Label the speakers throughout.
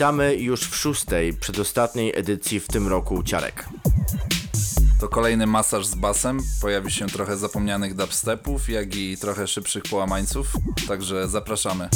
Speaker 1: Witamy już w szóstej, przedostatniej edycji w tym roku Ciarek.
Speaker 2: To kolejny masaż z basem. Pojawi się trochę zapomnianych dubstepów, jak i trochę szybszych połamańców. Także zapraszamy.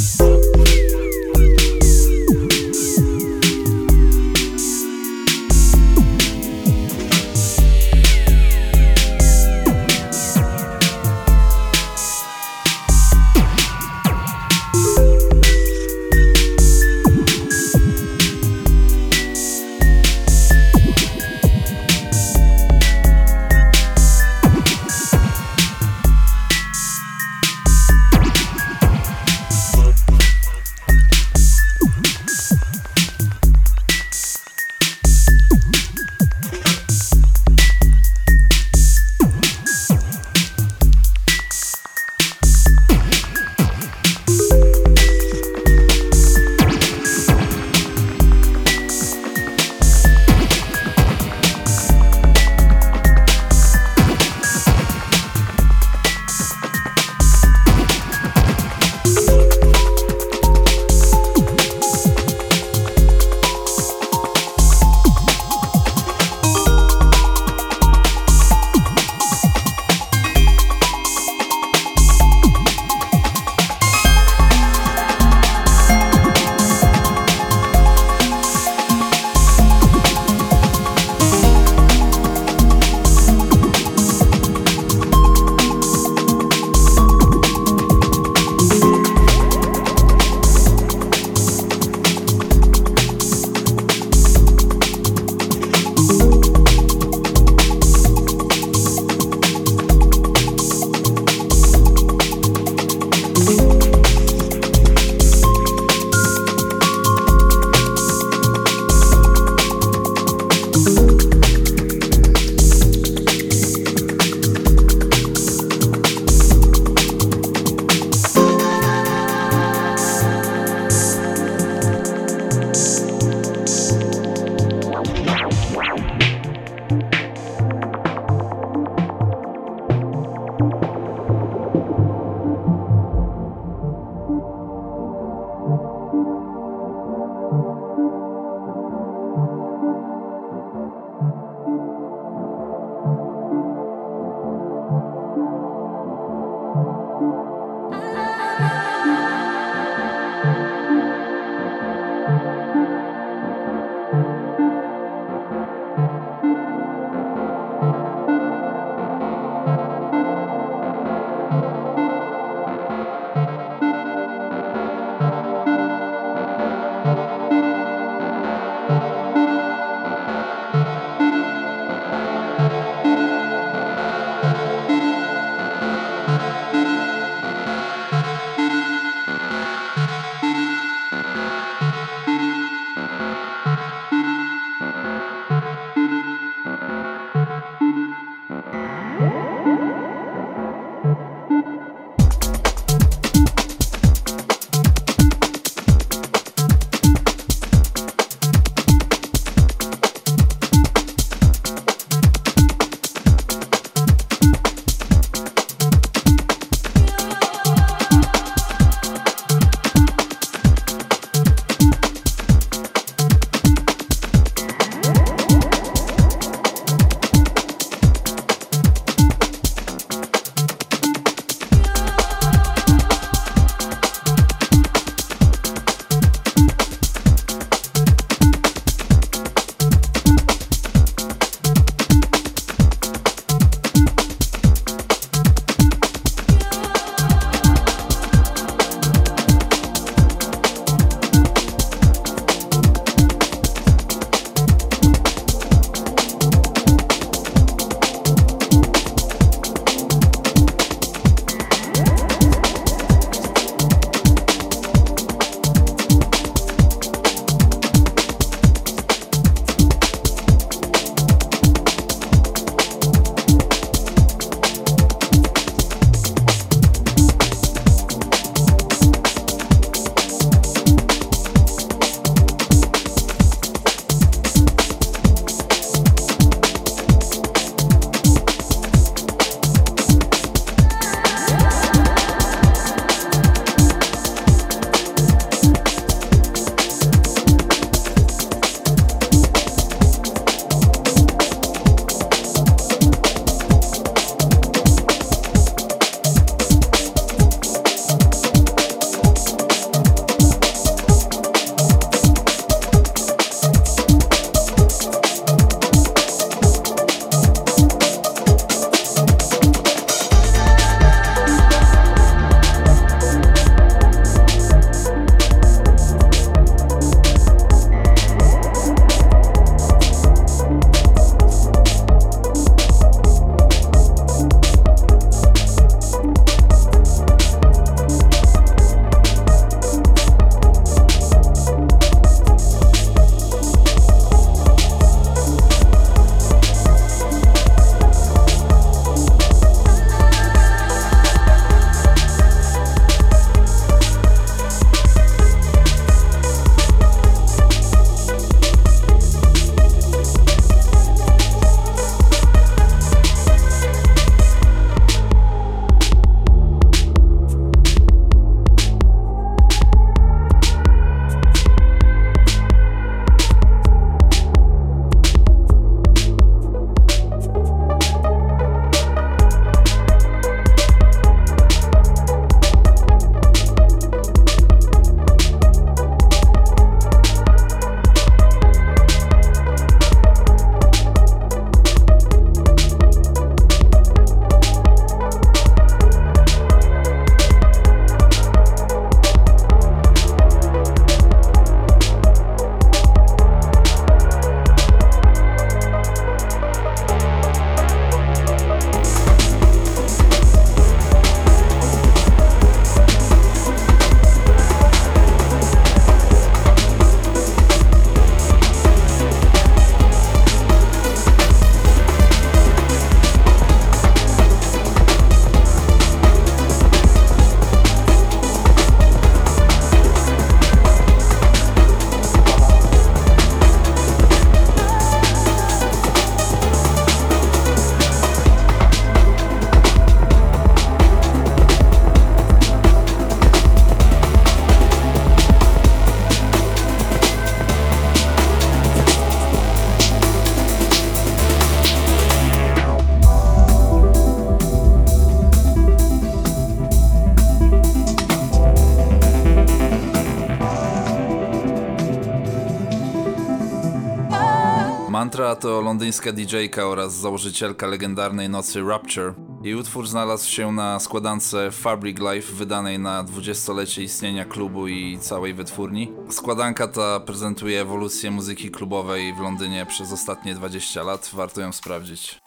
Speaker 2: Mantra to londyńska DJ-ka oraz założycielka legendarnej nocy Rapture. Jej utwór znalazł się na składance Fabric Life wydanej na 20-lecie istnienia klubu i całej wytwórni. Składanka ta prezentuje ewolucję muzyki klubowej w Londynie przez ostatnie 20 lat, warto ją sprawdzić.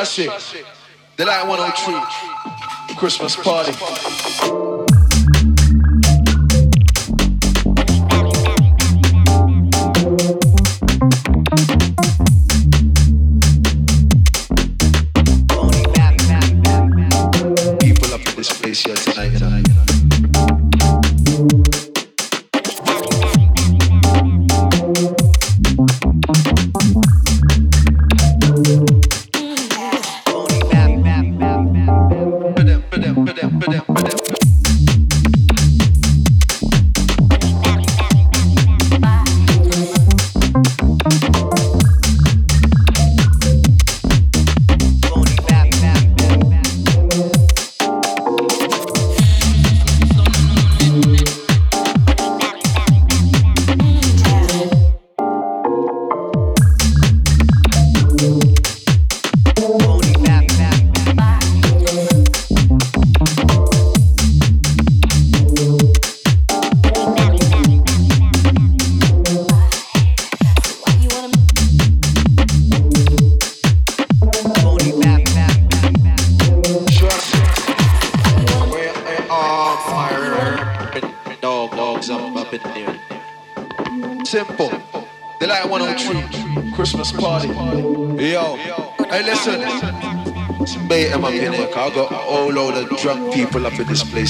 Speaker 3: It. The Light 103 Christmas party.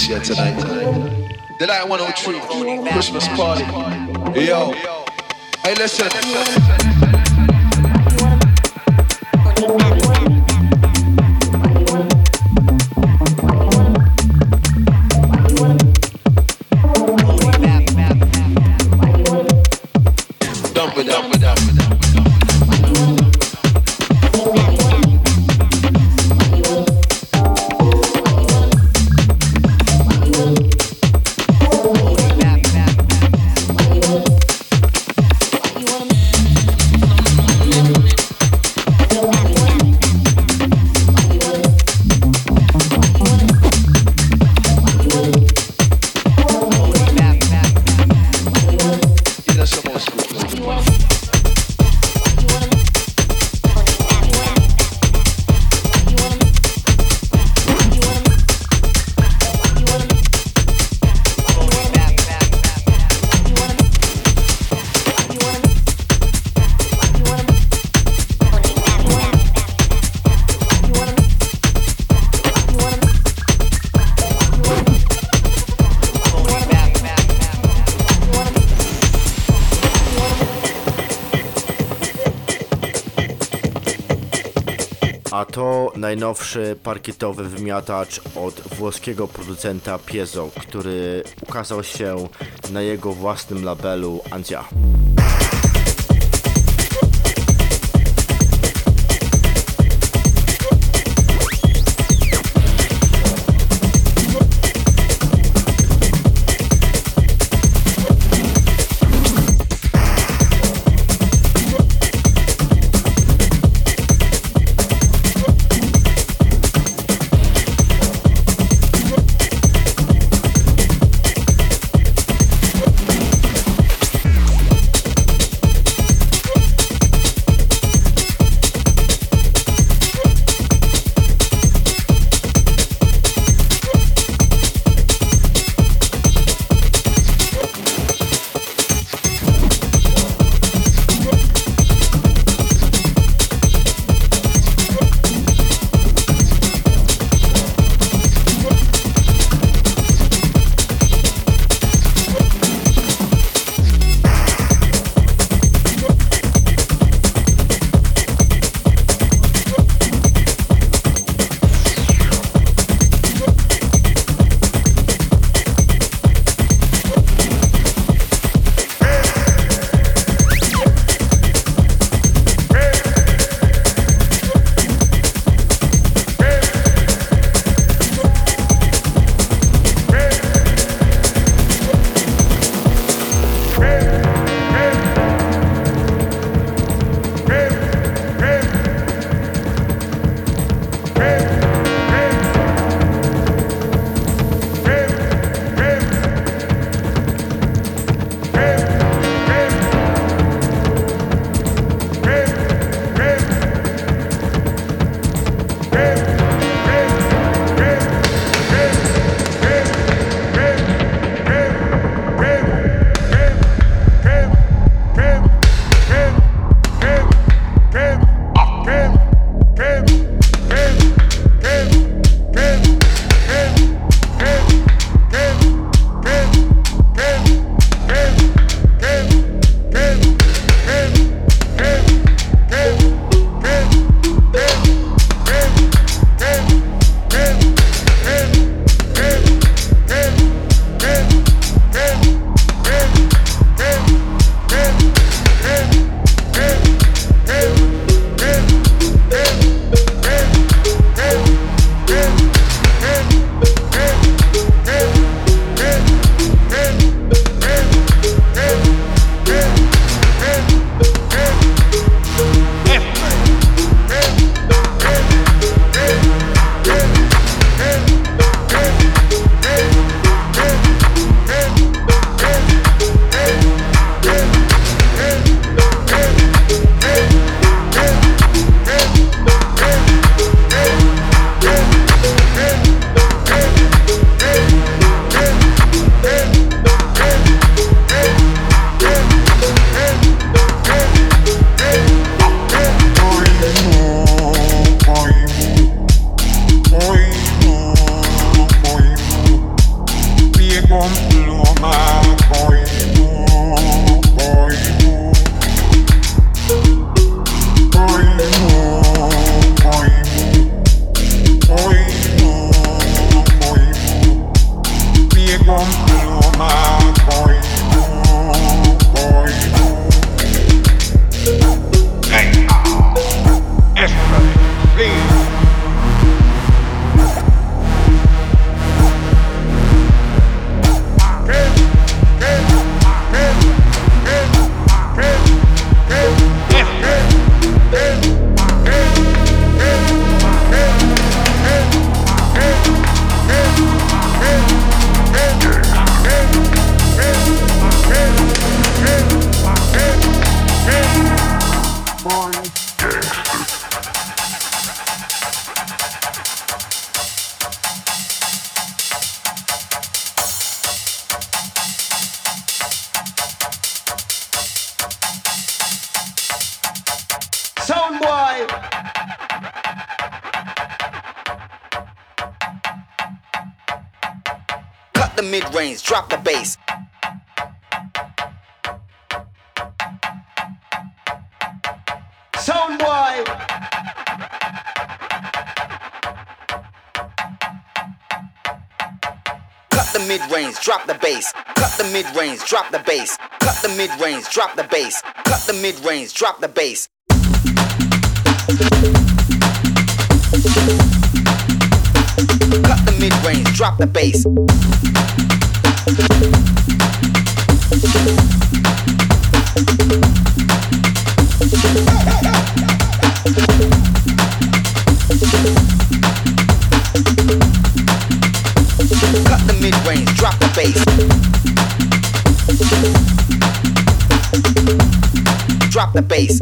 Speaker 3: Here tonight. The Light 103 Christmas party. Yo, hey listen.
Speaker 1: Najnowszy parkietowy wymiatacz od włoskiego producenta Piezo, który ukazał się na jego własnym labelu Antia.
Speaker 4: drop the bass. Cut the mid range, drop the bass. Cut the mid range, drop the bass. Cut the mid range, drop the bass. Cut the mid range, drop the bass. Drop the bass. Drop the bass.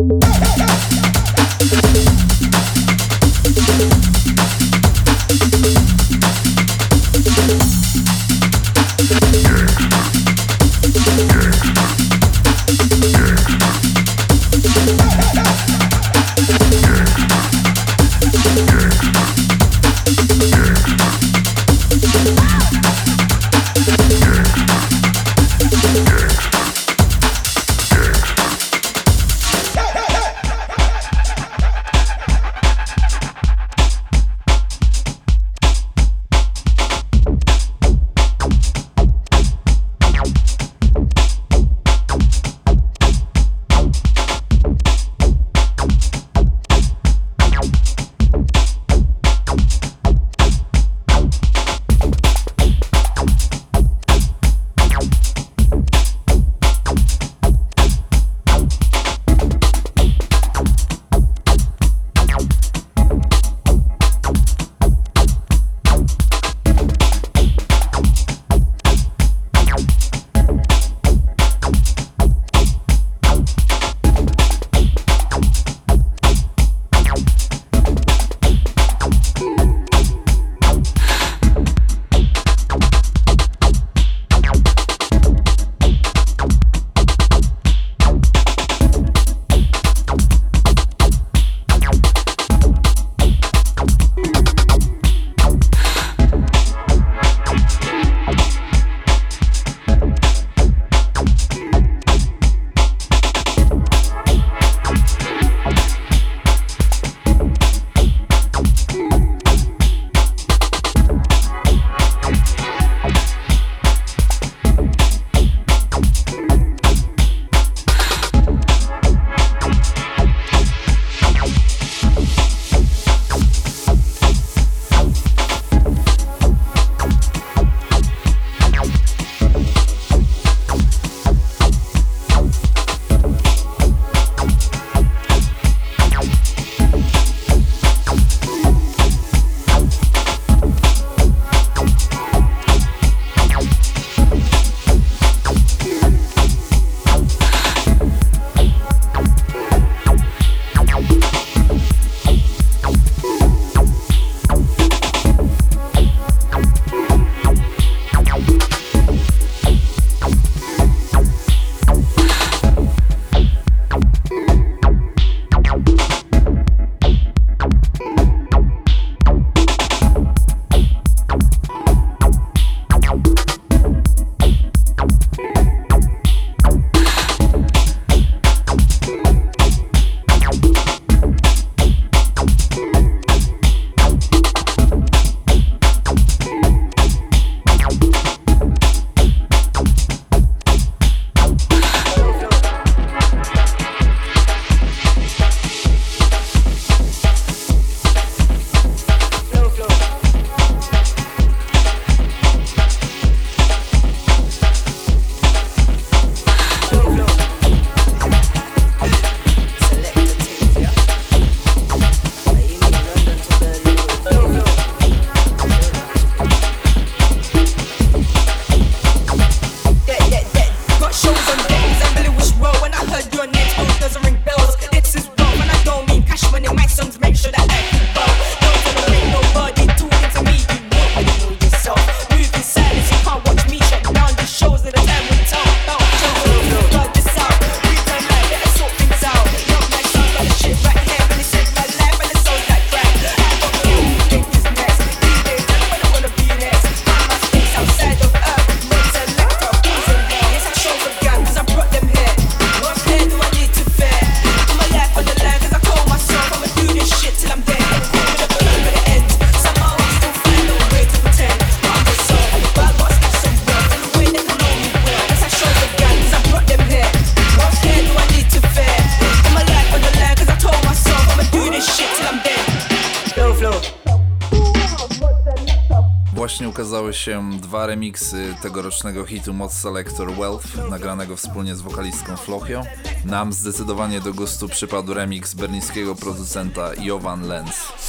Speaker 2: Ukazały się dwa remiksy tegorocznego hitu Mod Selector Wealth, nagranego wspólnie z wokalistką Flochio. Nam zdecydowanie do gustu przypadł remix berlińskiego producenta Jovan Lenz.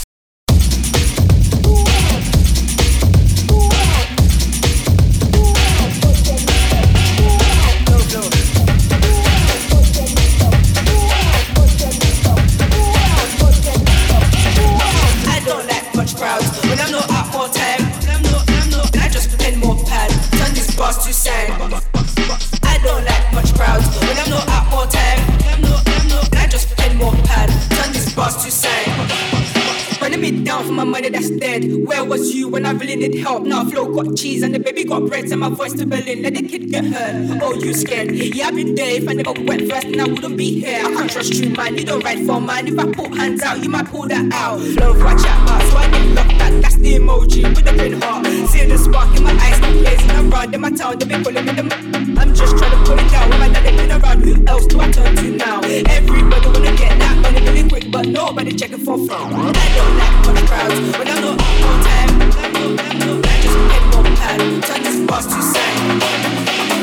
Speaker 5: Really need help? Now flow got cheese and the baby got bread and my voice to Berlin. Let the kid get hurt. Oh, you scared? Yeah, I've been there. If I never went first, then I wouldn't be here. I can't trust you, man. You don't ride for mine. If I put hands out, you might pull that out. Flow, watch out, so I get locked back. That's the emoji with the green heart. See the spark in my eyes, the blazing around in my town. They be calling me the. m- I'm just trying to pull it down. When my daddy been around, who else do I turn to now? Everybody wanna get that really quick, but nobody checking for fun. I don't like much crowds when I'm not up on time. I'm I'm I just get more pad. Turn this boss to sang.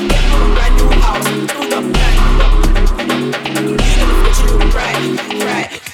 Speaker 5: Get a brand new house, screwed up plan. You gonna fit you look right, right.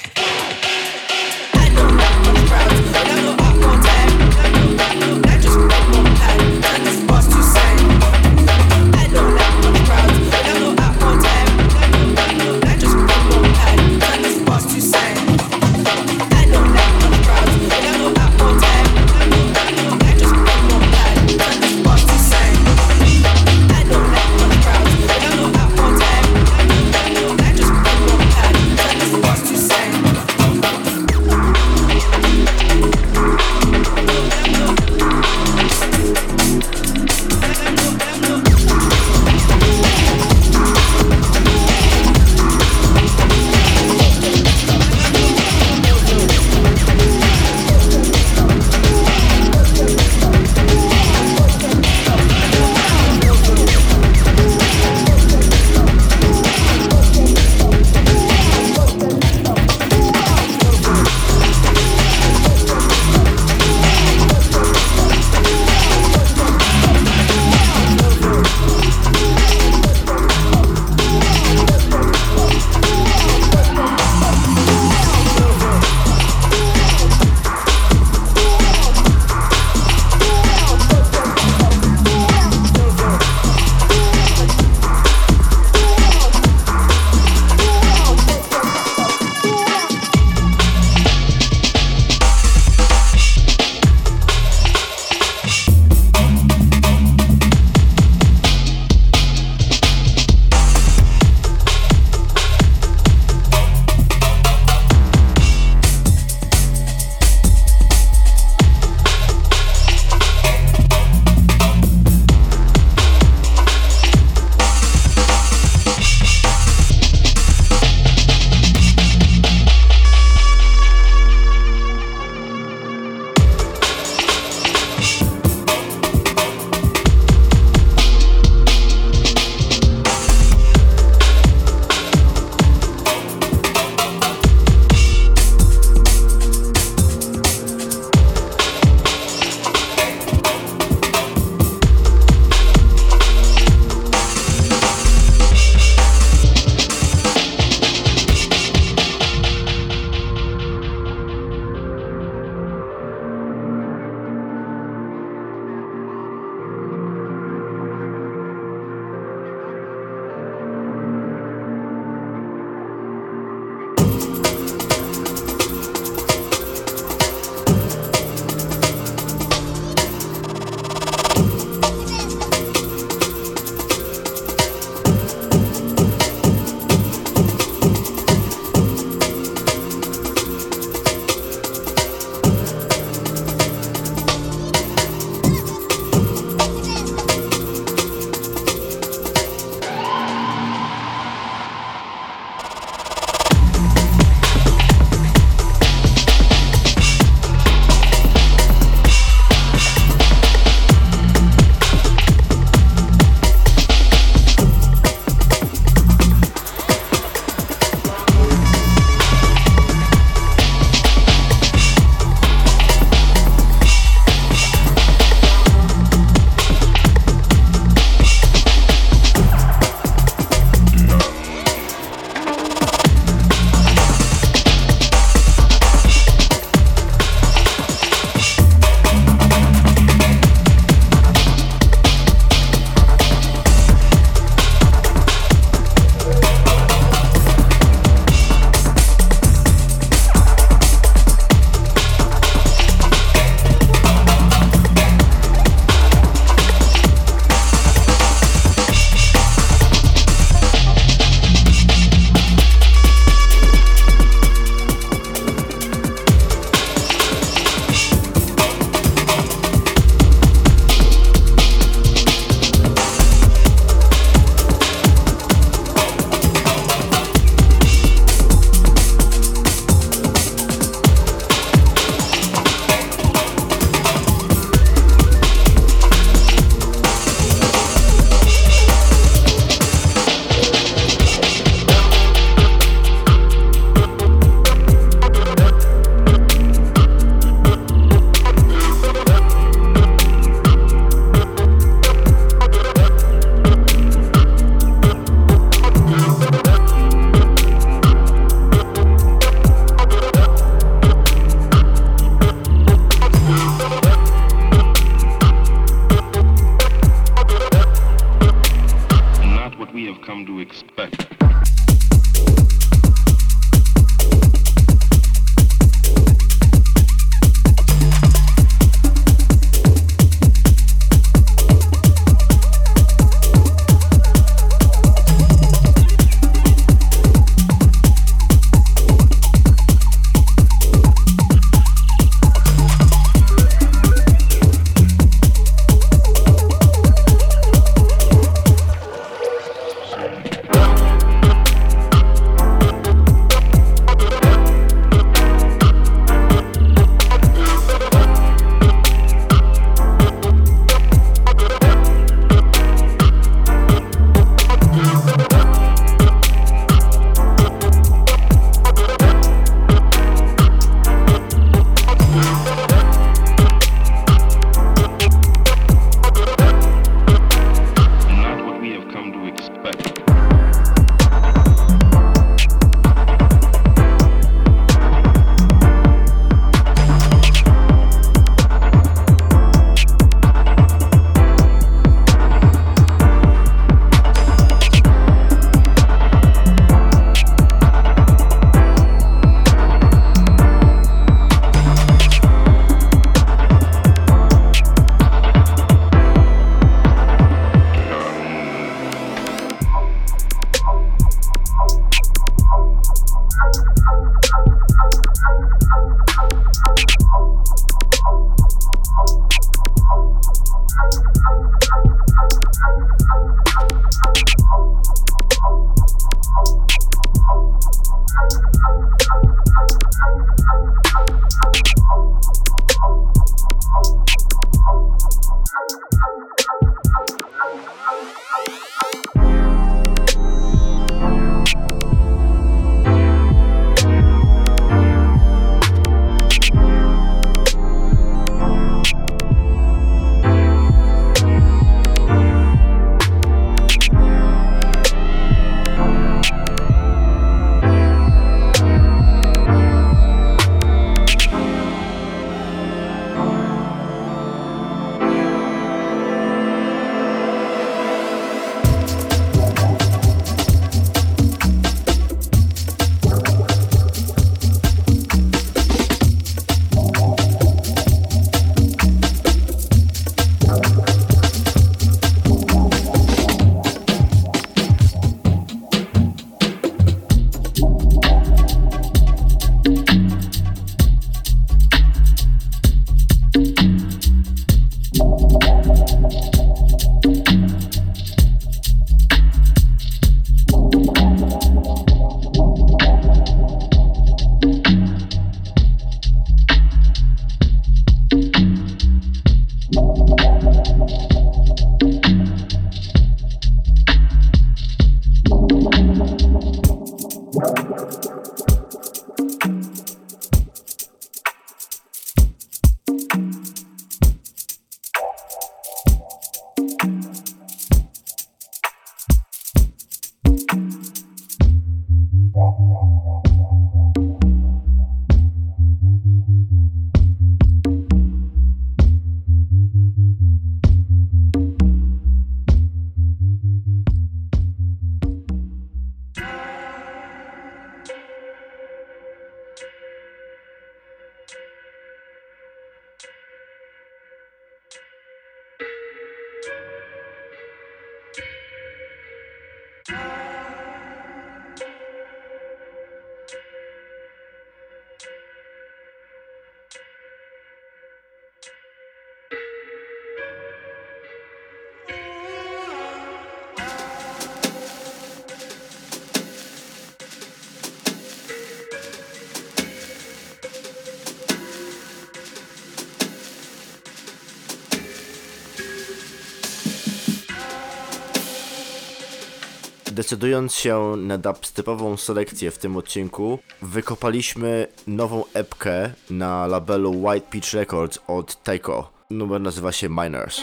Speaker 1: Decydując się na dubstepową selekcję w tym odcinku, wykopaliśmy nową epkę na labelu White Peach Records od Taiko. Numer nazywa się Miners.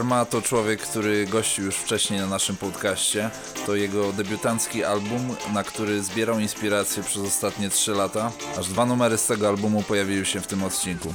Speaker 2: Arma to człowiek, który gościł już wcześniej na naszym podcaście. To jego debiutancki album, na który zbierał inspirację przez ostatnie 3 lata. Aż dwa numery z tego albumu pojawiły się w tym odcinku.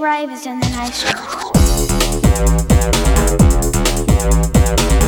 Speaker 6: Music Generation.
Speaker 7: Thank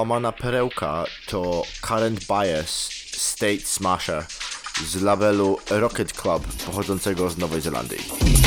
Speaker 1: Ta połamana perełka to Current Bias State Smasher z labelu Rocket Club pochodzącego z Nowej Zelandii.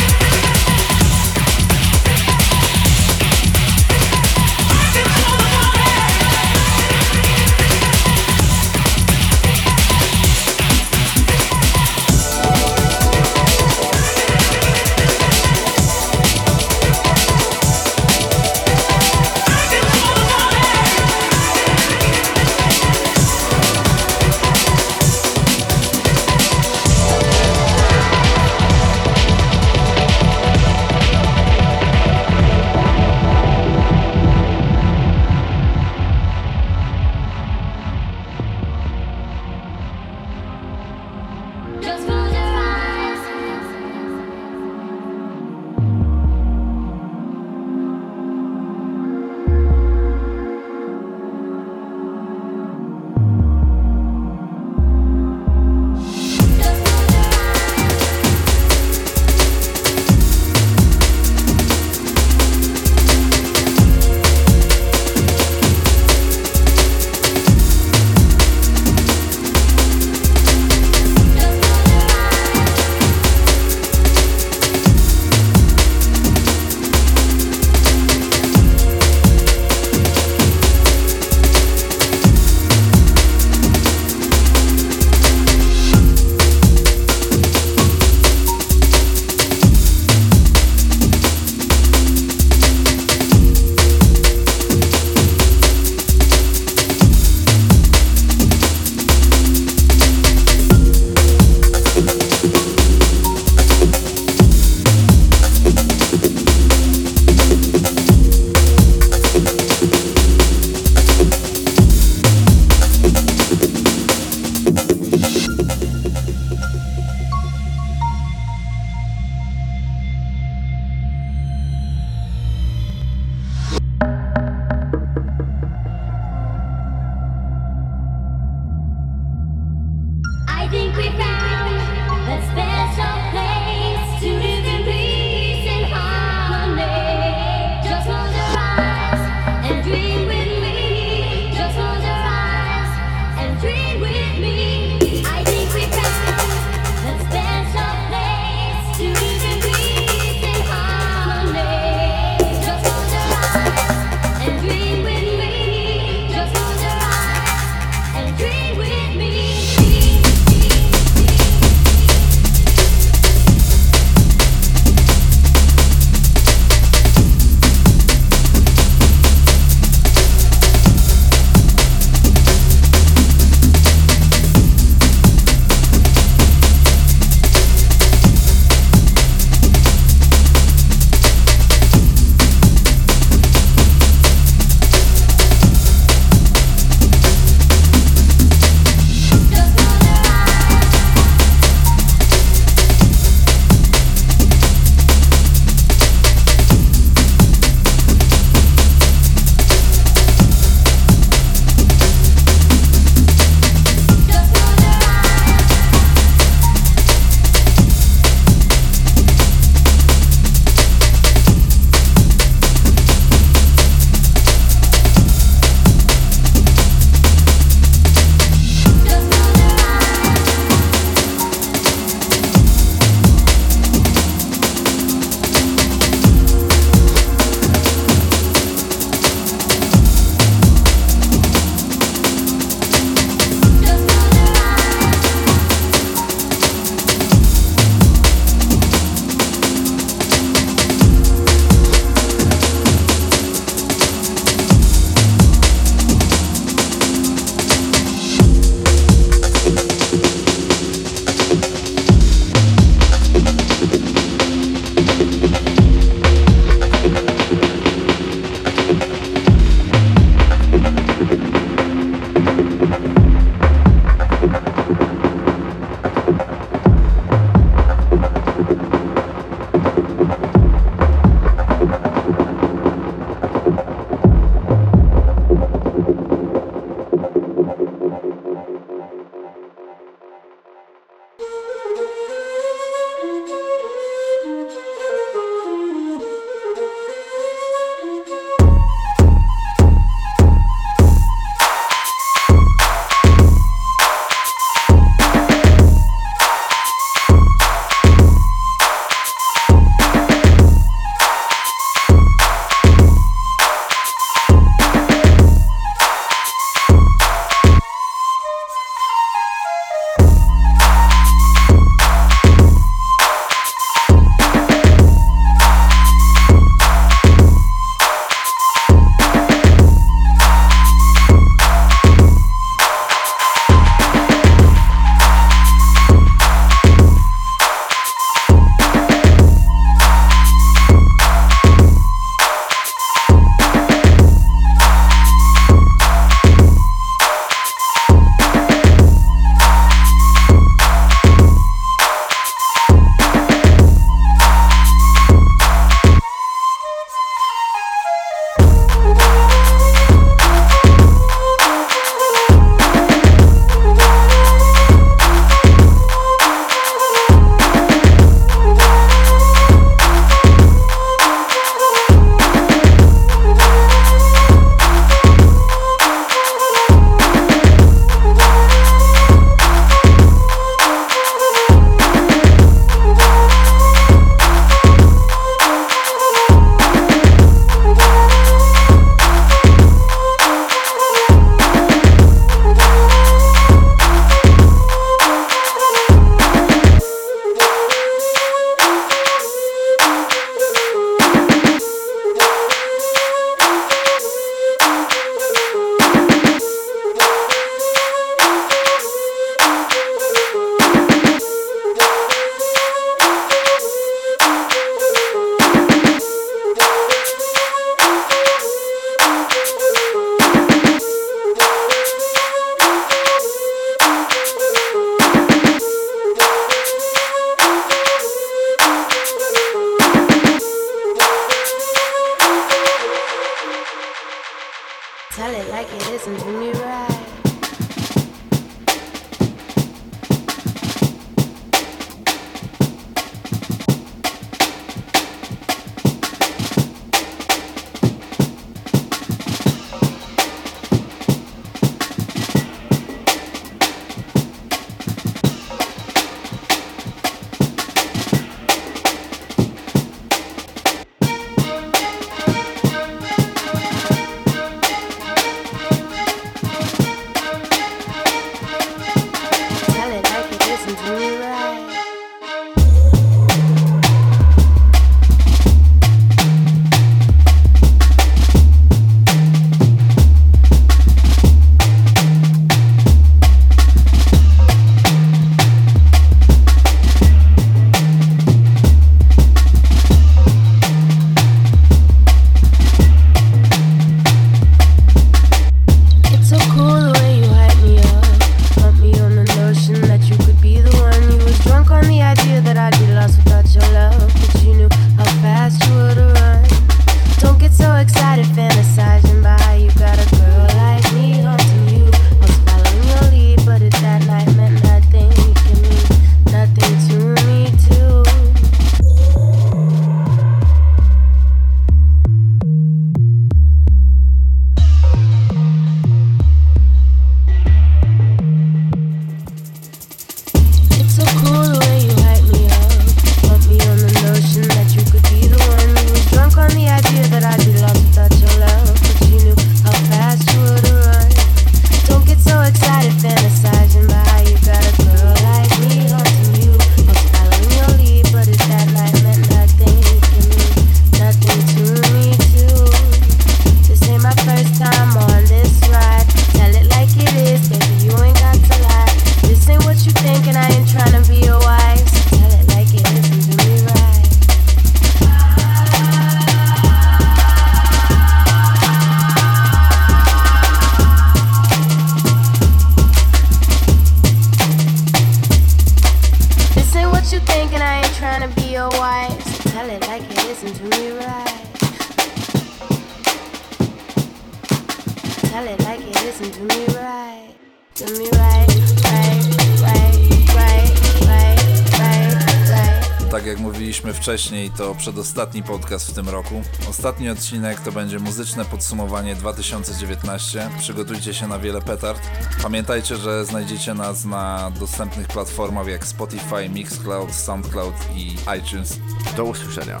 Speaker 8: wcześniej, to przedostatni podcast w tym roku. Ostatni odcinek to będzie muzyczne podsumowanie 2019. Przygotujcie się na wiele petard. Pamiętajcie, że znajdziecie nas na dostępnych platformach jak Spotify, Mixcloud, Soundcloud i iTunes.
Speaker 1: Do usłyszenia.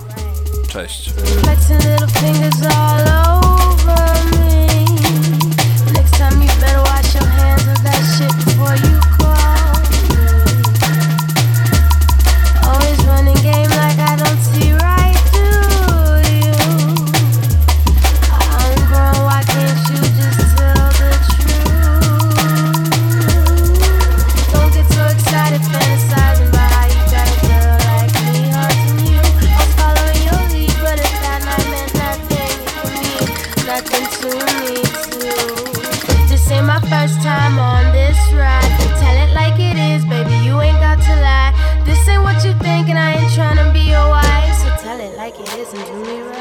Speaker 8: Cześć.
Speaker 7: like It isn't do me right.